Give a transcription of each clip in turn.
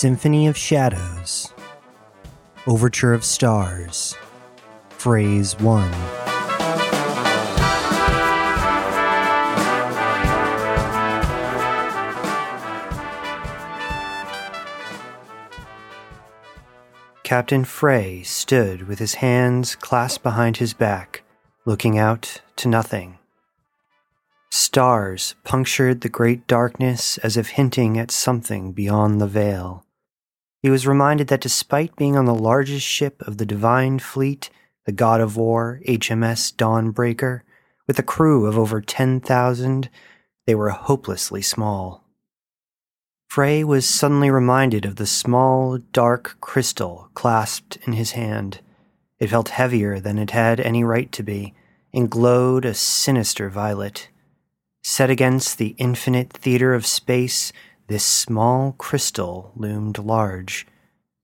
Symphony of Shadows, Overture of Stars, Phrase 1. Captain Frey stood with his hands clasped behind his back, looking out to nothing. Stars punctured the great darkness as if hinting at something beyond the veil. He was reminded that despite being on the largest ship of the Divine Fleet, the God of War, HMS Dawnbreaker, with a crew of over 10,000, they were hopelessly small. Frey was suddenly reminded of the small, dark crystal clasped in his hand. It felt heavier than it had any right to be, and glowed a sinister violet. Set against the infinite theater of space, this small crystal loomed large.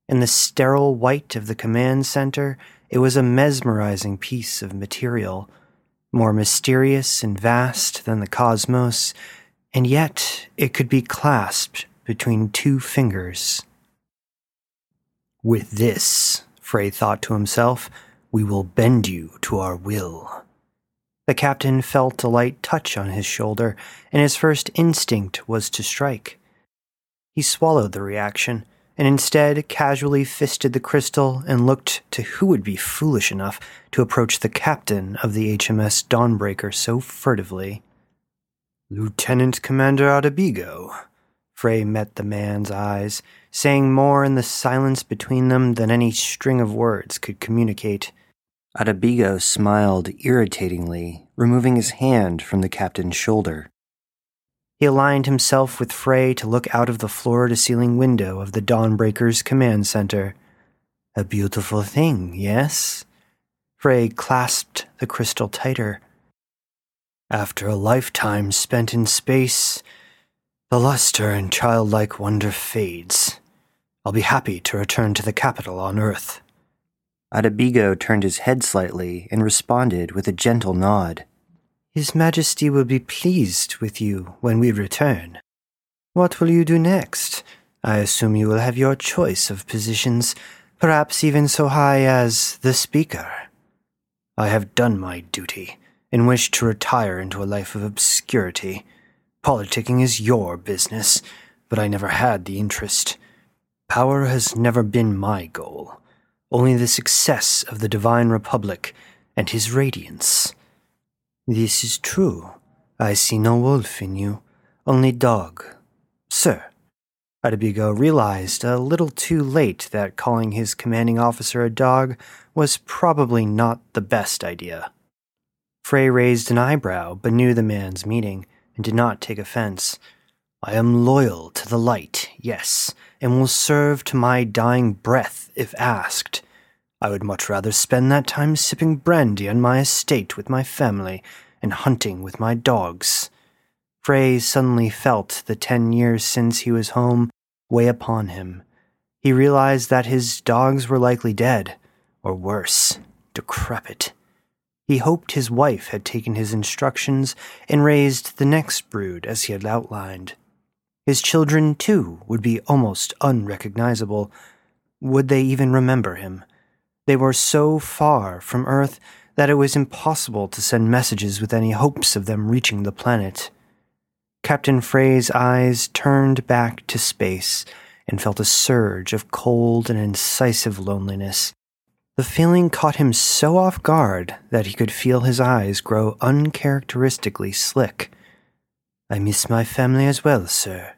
In the sterile white of the command center, it was a mesmerizing piece of material, more mysterious and vast than the cosmos, and yet it could be clasped between two fingers. With this, Frey thought to himself, we will bend you to our will. The captain felt a light touch on his shoulder, and his first instinct was to strike. He swallowed the reaction, and instead casually fisted the crystal and looked to who would be foolish enough to approach the captain of the HMS Dawnbreaker so furtively. Lieutenant Commander Adabigo, Frey met the man's eyes, saying more in the silence between them than any string of words could communicate. Adabigo smiled irritatingly, removing his hand from the captain's shoulder. He aligned himself with Frey to look out of the floor to ceiling window of the Dawnbreaker's command center. A beautiful thing, yes? Frey clasped the crystal tighter. After a lifetime spent in space, the luster and childlike wonder fades. I'll be happy to return to the capital on Earth. Adabigo turned his head slightly and responded with a gentle nod. His Majesty will be pleased with you when we return. What will you do next? I assume you will have your choice of positions, perhaps even so high as the Speaker. I have done my duty and wish to retire into a life of obscurity. Politicking is your business, but I never had the interest. Power has never been my goal only the success of the Divine Republic and his radiance. This is true. I see no wolf in you, only dog. Sir. Adabigo realized a little too late that calling his commanding officer a dog was probably not the best idea. Frey raised an eyebrow but knew the man's meaning and did not take offense. I am loyal to the light, yes, and will serve to my dying breath if asked. I would much rather spend that time sipping brandy on my estate with my family and hunting with my dogs. Frey suddenly felt the ten years since he was home weigh upon him. He realized that his dogs were likely dead, or worse, decrepit. He hoped his wife had taken his instructions and raised the next brood as he had outlined. His children, too, would be almost unrecognizable. Would they even remember him? They were so far from Earth that it was impossible to send messages with any hopes of them reaching the planet. Captain Frey's eyes turned back to space and felt a surge of cold and incisive loneliness. The feeling caught him so off guard that he could feel his eyes grow uncharacteristically slick. I miss my family as well, sir.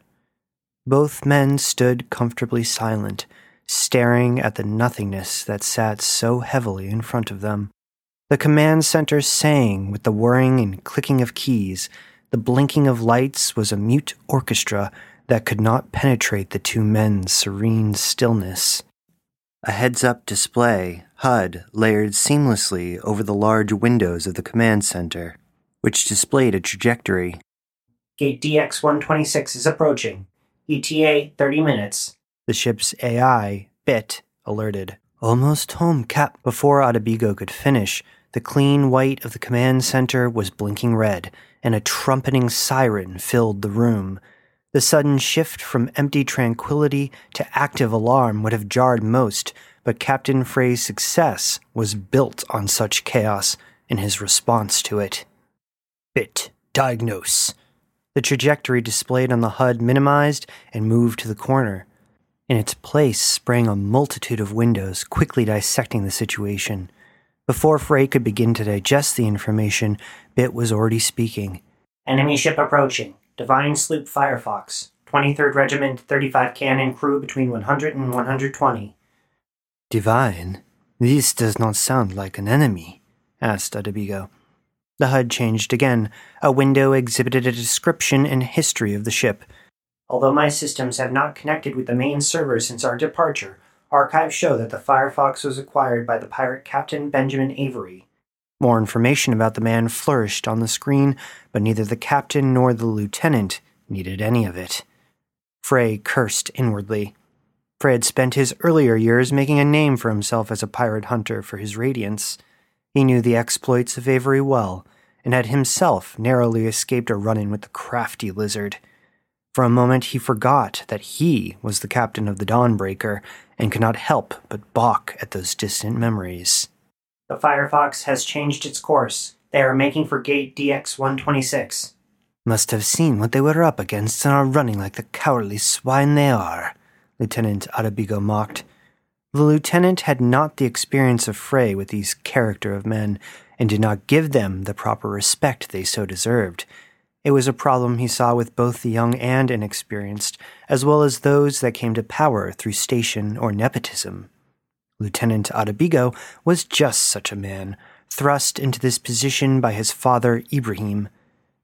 Both men stood comfortably silent staring at the nothingness that sat so heavily in front of them. The command center sang with the whirring and clicking of keys. The blinking of lights was a mute orchestra that could not penetrate the two men's serene stillness. A heads up display, HUD, layered seamlessly over the large windows of the command center, which displayed a trajectory. Gate DX 126 is approaching. ETA 30 minutes. The ship's AI, Bit, alerted. Almost home, Cap. Before Adabigo could finish, the clean white of the command center was blinking red, and a trumpeting siren filled the room. The sudden shift from empty tranquility to active alarm would have jarred most, but Captain Frey's success was built on such chaos in his response to it. Bit, diagnose. The trajectory displayed on the HUD minimized and moved to the corner. In its place sprang a multitude of windows, quickly dissecting the situation. Before Frey could begin to digest the information, Bit was already speaking. Enemy ship approaching. Divine sloop Firefox. 23rd Regiment, 35 cannon, crew between 100 and 120. Divine? This does not sound like an enemy, asked Adabigo. The HUD changed again. A window exhibited a description and history of the ship. Although my systems have not connected with the main server since our departure, archives show that the Firefox was acquired by the pirate Captain Benjamin Avery. More information about the man flourished on the screen, but neither the captain nor the lieutenant needed any of it. Frey cursed inwardly. Frey had spent his earlier years making a name for himself as a pirate hunter for his radiance. He knew the exploits of Avery well, and had himself narrowly escaped a run in with the crafty lizard. For a moment he forgot that he was the captain of the Dawnbreaker and could not help but balk at those distant memories. The Firefox has changed its course. They are making for gate DX 126. Must have seen what they were up against and are running like the cowardly swine they are, Lieutenant Arabigo mocked. The lieutenant had not the experience of Frey with these character of men, and did not give them the proper respect they so deserved. It was a problem he saw with both the young and inexperienced, as well as those that came to power through station or nepotism. Lieutenant Arabigo was just such a man, thrust into this position by his father Ibrahim,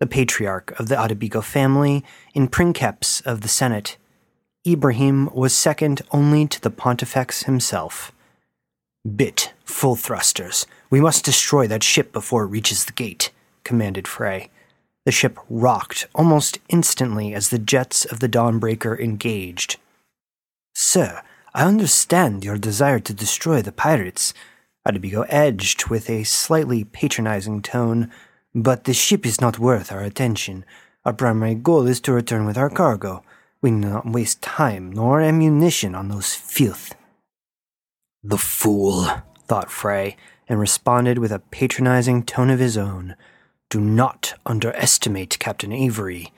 the patriarch of the Arabigo family in princeps of the Senate. Ibrahim was second only to the pontifex himself. Bit, full thrusters. We must destroy that ship before it reaches the gate, commanded Frey. The ship rocked almost instantly as the jets of the Dawnbreaker engaged. Sir, I understand your desire to destroy the pirates. Arabigo edged with a slightly patronizing tone, but the ship is not worth our attention. Our primary goal is to return with our cargo. We need not waste time nor ammunition on those filth. The fool, thought Frey, and responded with a patronizing tone of his own. Do not underestimate Captain Avery.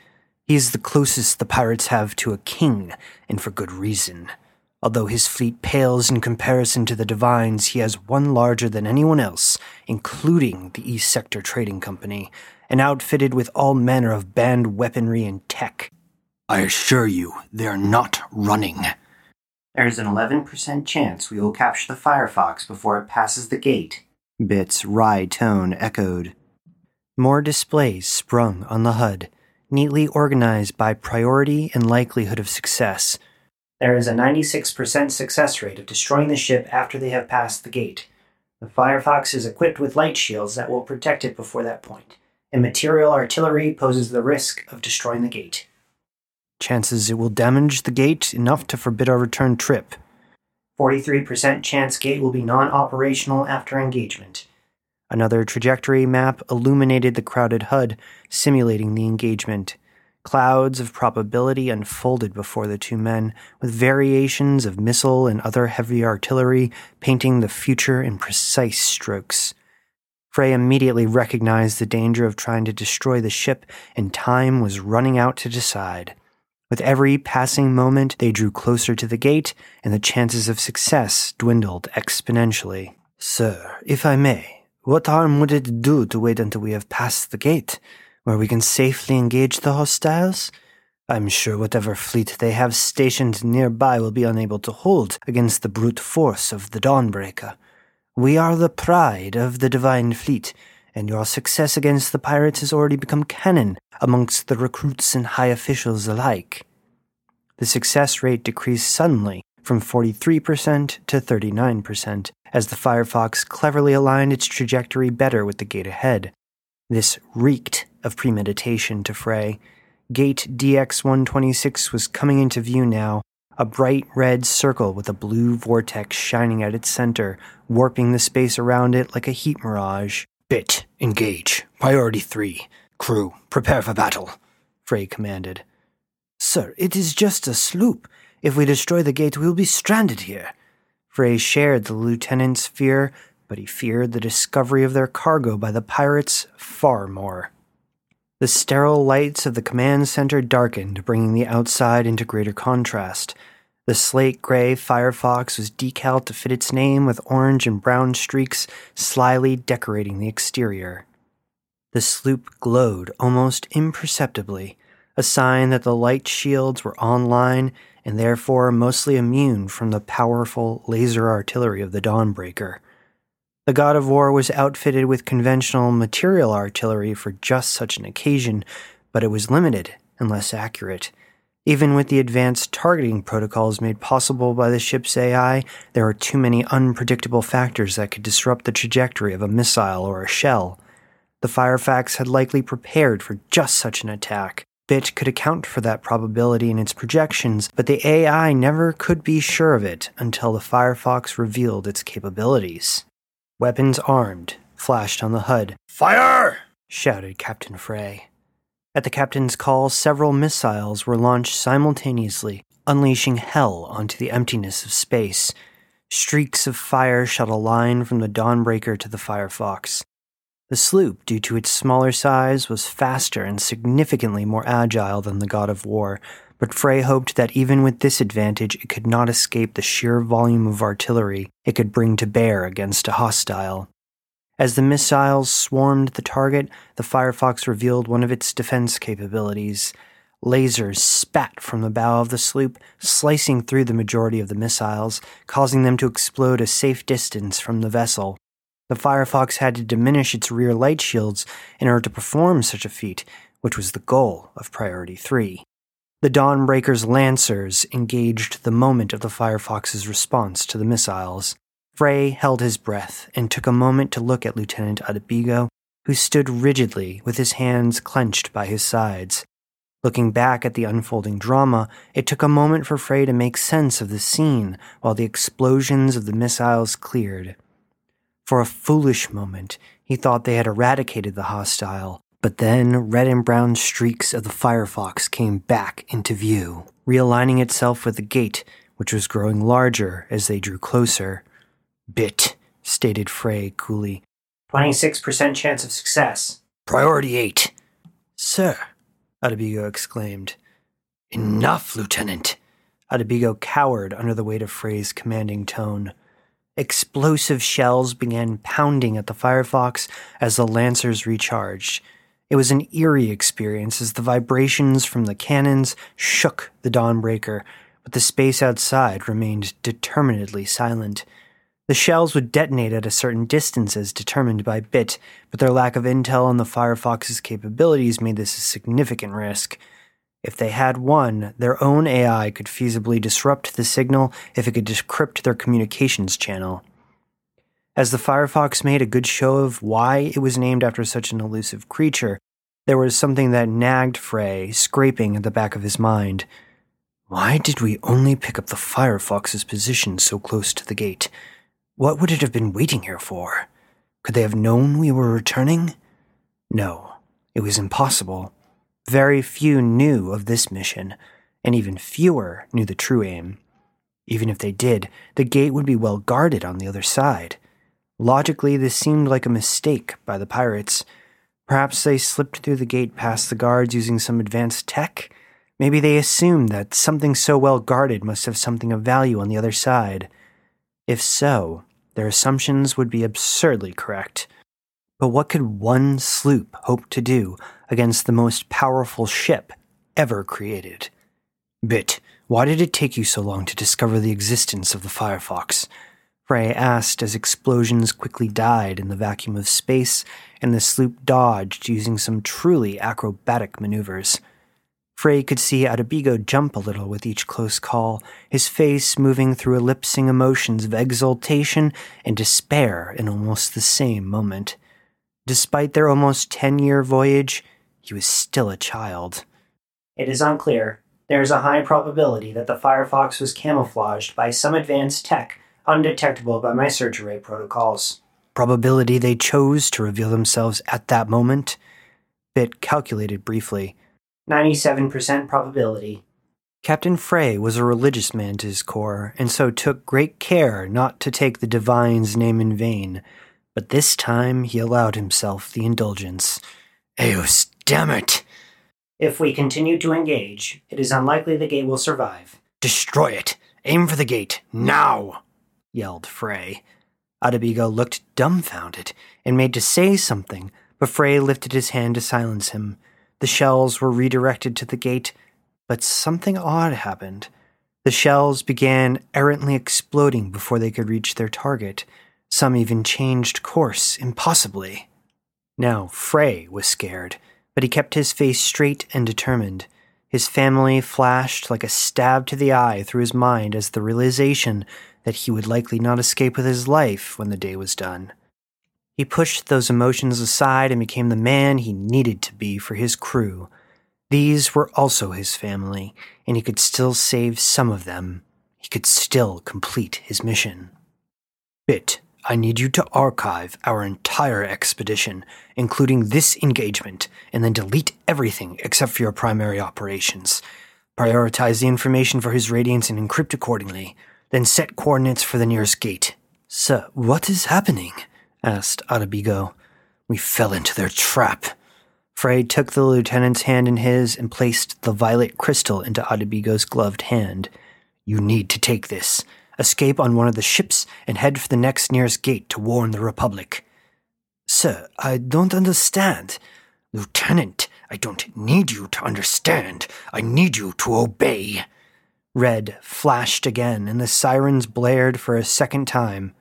He is the closest the pirates have to a king, and for good reason. Although his fleet pales in comparison to the Divines, he has one larger than anyone else, including the East Sector Trading Company, and outfitted with all manner of banned weaponry and tech. I assure you, they are not running. There's an 11% chance we will capture the Firefox before it passes the gate. Bit's wry tone echoed. More displays sprung on the HUD, neatly organized by priority and likelihood of success. There is a 96% success rate of destroying the ship after they have passed the gate. The Firefox is equipped with light shields that will protect it before that point, and material artillery poses the risk of destroying the gate. Chances it will damage the gate enough to forbid our return trip. 43% chance gate will be non operational after engagement. Another trajectory map illuminated the crowded HUD, simulating the engagement. Clouds of probability unfolded before the two men, with variations of missile and other heavy artillery painting the future in precise strokes. Frey immediately recognized the danger of trying to destroy the ship, and time was running out to decide. With every passing moment, they drew closer to the gate, and the chances of success dwindled exponentially. Sir, if I may, what harm would it do to wait until we have passed the gate, where we can safely engage the hostiles? I'm sure whatever fleet they have stationed nearby will be unable to hold against the brute force of the Dawnbreaker. We are the pride of the Divine Fleet, and your success against the pirates has already become canon amongst the recruits and high officials alike. The success rate decreased suddenly from 43% to 39% as the Firefox cleverly aligned its trajectory better with the gate ahead. This reeked of premeditation to Frey. Gate DX 126 was coming into view now, a bright red circle with a blue vortex shining at its center, warping the space around it like a heat mirage. Bit, engage. Priority 3. Crew, prepare for battle, Frey commanded. Sir, it is just a sloop. If we destroy the gate, we will be stranded here. Frey shared the lieutenant's fear, but he feared the discovery of their cargo by the pirates far more. The sterile lights of the command center darkened, bringing the outside into greater contrast. The slate gray Firefox was decaled to fit its name with orange and brown streaks slyly decorating the exterior. The sloop glowed almost imperceptibly, a sign that the light shields were online and therefore mostly immune from the powerful laser artillery of the Dawnbreaker. The God of War was outfitted with conventional material artillery for just such an occasion, but it was limited and less accurate. Even with the advanced targeting protocols made possible by the ship's AI, there are too many unpredictable factors that could disrupt the trajectory of a missile or a shell. The Firefox had likely prepared for just such an attack. Bit could account for that probability in its projections, but the AI never could be sure of it until the Firefox revealed its capabilities. Weapons armed flashed on the HUD. Fire! shouted Captain Frey. At the captain's call, several missiles were launched simultaneously, unleashing hell onto the emptiness of space. Streaks of fire shot a line from the Dawnbreaker to the Firefox. The sloop, due to its smaller size, was faster and significantly more agile than the God of War, but Frey hoped that even with this advantage, it could not escape the sheer volume of artillery it could bring to bear against a hostile. As the missiles swarmed the target, the Firefox revealed one of its defense capabilities. Lasers spat from the bow of the sloop, slicing through the majority of the missiles, causing them to explode a safe distance from the vessel. The Firefox had to diminish its rear light shields in order to perform such a feat, which was the goal of Priority 3. The Dawnbreaker's Lancers engaged the moment of the Firefox's response to the missiles. Frey held his breath and took a moment to look at Lieutenant Adabigo, who stood rigidly with his hands clenched by his sides. Looking back at the unfolding drama, it took a moment for Frey to make sense of the scene while the explosions of the missiles cleared. For a foolish moment, he thought they had eradicated the hostile, but then red and brown streaks of the Firefox came back into view, realigning itself with the gate, which was growing larger as they drew closer. Bit, stated Frey coolly. 26% chance of success. Priority 8. Sir, Adabigo exclaimed. Enough, Lieutenant. Adabigo cowered under the weight of Frey's commanding tone. Explosive shells began pounding at the Firefox as the Lancers recharged. It was an eerie experience as the vibrations from the cannons shook the Dawnbreaker, but the space outside remained determinedly silent. The shells would detonate at a certain distance as determined by Bit, but their lack of intel on the Firefox's capabilities made this a significant risk. If they had one, their own AI could feasibly disrupt the signal if it could decrypt their communications channel. As the Firefox made a good show of why it was named after such an elusive creature, there was something that nagged Frey, scraping at the back of his mind. Why did we only pick up the Firefox's position so close to the gate? What would it have been waiting here for? Could they have known we were returning? No, it was impossible. Very few knew of this mission, and even fewer knew the true aim. Even if they did, the gate would be well guarded on the other side. Logically, this seemed like a mistake by the pirates. Perhaps they slipped through the gate past the guards using some advanced tech? Maybe they assumed that something so well guarded must have something of value on the other side. If so, their assumptions would be absurdly correct. But what could one sloop hope to do against the most powerful ship ever created? Bit, why did it take you so long to discover the existence of the Firefox? Frey asked as explosions quickly died in the vacuum of space and the sloop dodged using some truly acrobatic maneuvers. Frey could see Adabigo jump a little with each close call, his face moving through ellipsing emotions of exultation and despair in almost the same moment. Despite their almost 10 year voyage, he was still a child. It is unclear. There is a high probability that the Firefox was camouflaged by some advanced tech undetectable by my search array protocols. Probability they chose to reveal themselves at that moment? Bit calculated briefly. 97% probability. Captain Frey was a religious man to his core, and so took great care not to take the divine's name in vain. But this time he allowed himself the indulgence. Eos, damn it! If we continue to engage, it is unlikely the gate will survive. Destroy it! Aim for the gate, now! yelled Frey. Adabigo looked dumbfounded and made to say something, but Frey lifted his hand to silence him. The shells were redirected to the gate, but something odd happened. The shells began errantly exploding before they could reach their target. Some even changed course impossibly. Now Frey was scared, but he kept his face straight and determined. His family flashed like a stab to the eye through his mind as the realization that he would likely not escape with his life when the day was done. He pushed those emotions aside and became the man he needed to be for his crew. These were also his family, and he could still save some of them. He could still complete his mission. Bit, I need you to archive our entire expedition, including this engagement, and then delete everything except for your primary operations. Prioritize the information for his radiance and encrypt accordingly, then set coordinates for the nearest gate. Sir, what is happening? asked Adabigo. We fell into their trap. Frey took the lieutenant's hand in his and placed the violet crystal into Adabigo's gloved hand. You need to take this. Escape on one of the ships and head for the next nearest gate to warn the Republic. Sir, I don't understand. Lieutenant, I don't need you to understand. I need you to obey. Red flashed again, and the sirens blared for a second time.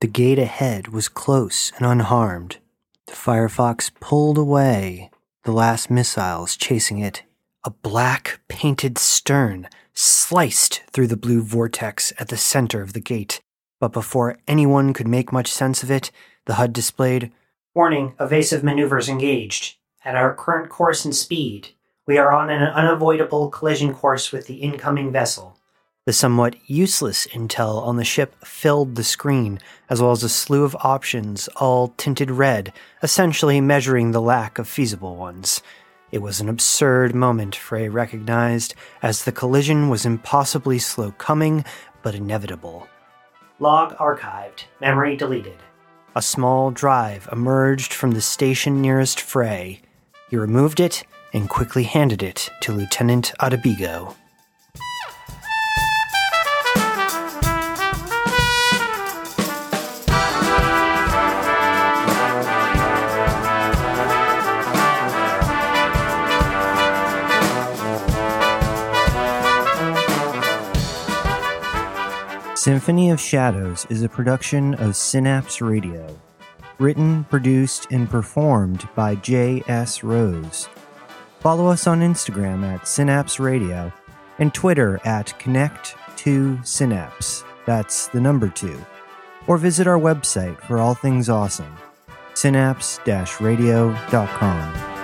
The gate ahead was close and unharmed. The Firefox pulled away, the last missiles chasing it. A black painted stern sliced through the blue vortex at the center of the gate. But before anyone could make much sense of it, the HUD displayed Warning, evasive maneuvers engaged. At our current course and speed, we are on an unavoidable collision course with the incoming vessel. The somewhat useless intel on the ship filled the screen, as well as a slew of options, all tinted red, essentially measuring the lack of feasible ones. It was an absurd moment, Frey recognized, as the collision was impossibly slow coming, but inevitable. Log archived, memory deleted. A small drive emerged from the station nearest Frey. He removed it and quickly handed it to Lieutenant Adabigo. Symphony of Shadows is a production of Synapse Radio. Written, produced, and performed by J.S. Rose. Follow us on Instagram at Synapse Radio and Twitter at Connect2Synapse. That's the number two. Or visit our website for all things awesome synapse radio.com.